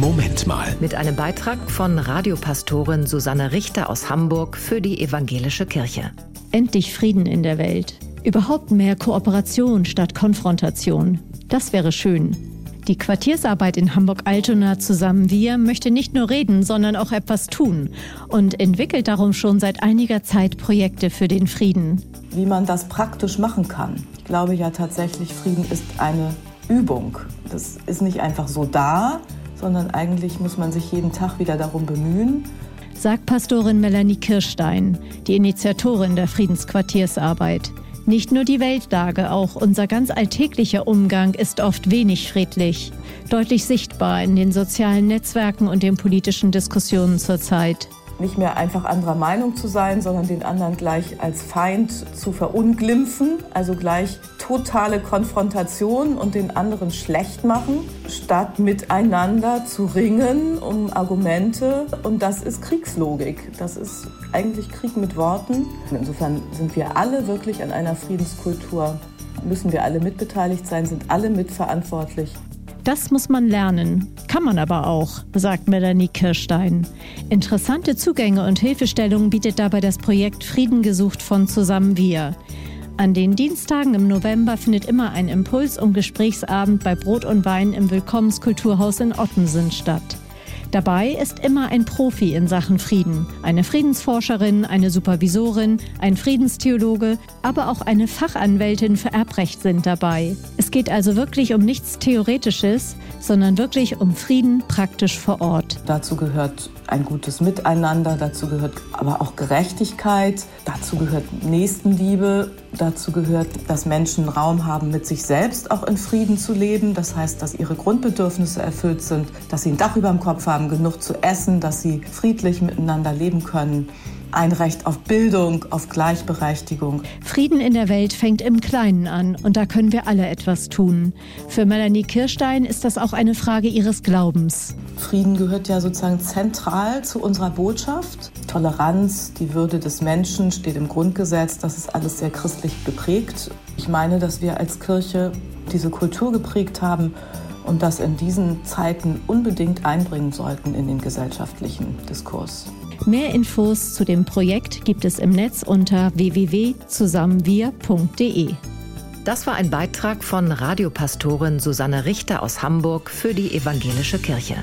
Moment mal. Mit einem Beitrag von Radiopastorin Susanne Richter aus Hamburg für die Evangelische Kirche. Endlich Frieden in der Welt. Überhaupt mehr Kooperation statt Konfrontation. Das wäre schön. Die Quartiersarbeit in Hamburg-Altona zusammen wir möchte nicht nur reden, sondern auch etwas tun und entwickelt darum schon seit einiger Zeit Projekte für den Frieden. Wie man das praktisch machen kann. Ich glaube ja tatsächlich, Frieden ist eine Übung. Das ist nicht einfach so da, sondern eigentlich muss man sich jeden Tag wieder darum bemühen. Sagt Pastorin Melanie Kirstein, die Initiatorin der Friedensquartiersarbeit. Nicht nur die Weltlage, auch unser ganz alltäglicher Umgang ist oft wenig friedlich, deutlich sichtbar in den sozialen Netzwerken und den politischen Diskussionen zurzeit nicht mehr einfach anderer Meinung zu sein, sondern den anderen gleich als Feind zu verunglimpfen, also gleich totale Konfrontation und den anderen schlecht machen, statt miteinander zu ringen um Argumente. Und das ist Kriegslogik. Das ist eigentlich Krieg mit Worten. Insofern sind wir alle wirklich an einer Friedenskultur, müssen wir alle mitbeteiligt sein, sind alle mitverantwortlich. Das muss man lernen, kann man aber auch, sagt Melanie Kirstein. Interessante Zugänge und Hilfestellungen bietet dabei das Projekt Frieden gesucht von Zusammen Wir. An den Dienstagen im November findet immer ein Impuls- und Gesprächsabend bei Brot und Wein im Willkommenskulturhaus in Ottensen statt. Dabei ist immer ein Profi in Sachen Frieden. Eine Friedensforscherin, eine Supervisorin, ein Friedenstheologe, aber auch eine Fachanwältin für Erbrecht sind dabei. Es geht also wirklich um nichts Theoretisches, sondern wirklich um Frieden praktisch vor Ort. Dazu gehört ein gutes Miteinander, dazu gehört aber auch Gerechtigkeit, dazu gehört Nächstenliebe, dazu gehört, dass Menschen Raum haben, mit sich selbst auch in Frieden zu leben. Das heißt, dass ihre Grundbedürfnisse erfüllt sind, dass sie ein Dach über dem Kopf haben, genug zu essen, dass sie friedlich miteinander leben können ein Recht auf Bildung, auf Gleichberechtigung. Frieden in der Welt fängt im Kleinen an und da können wir alle etwas tun. Für Melanie Kirstein ist das auch eine Frage ihres Glaubens. Frieden gehört ja sozusagen zentral zu unserer Botschaft. Toleranz, die Würde des Menschen steht im Grundgesetz, das ist alles sehr christlich geprägt. Ich meine, dass wir als Kirche diese Kultur geprägt haben und das in diesen Zeiten unbedingt einbringen sollten in den gesellschaftlichen Diskurs. Mehr Infos zu dem Projekt gibt es im Netz unter www.zusammenwir.de. Das war ein Beitrag von Radiopastorin Susanne Richter aus Hamburg für die Evangelische Kirche.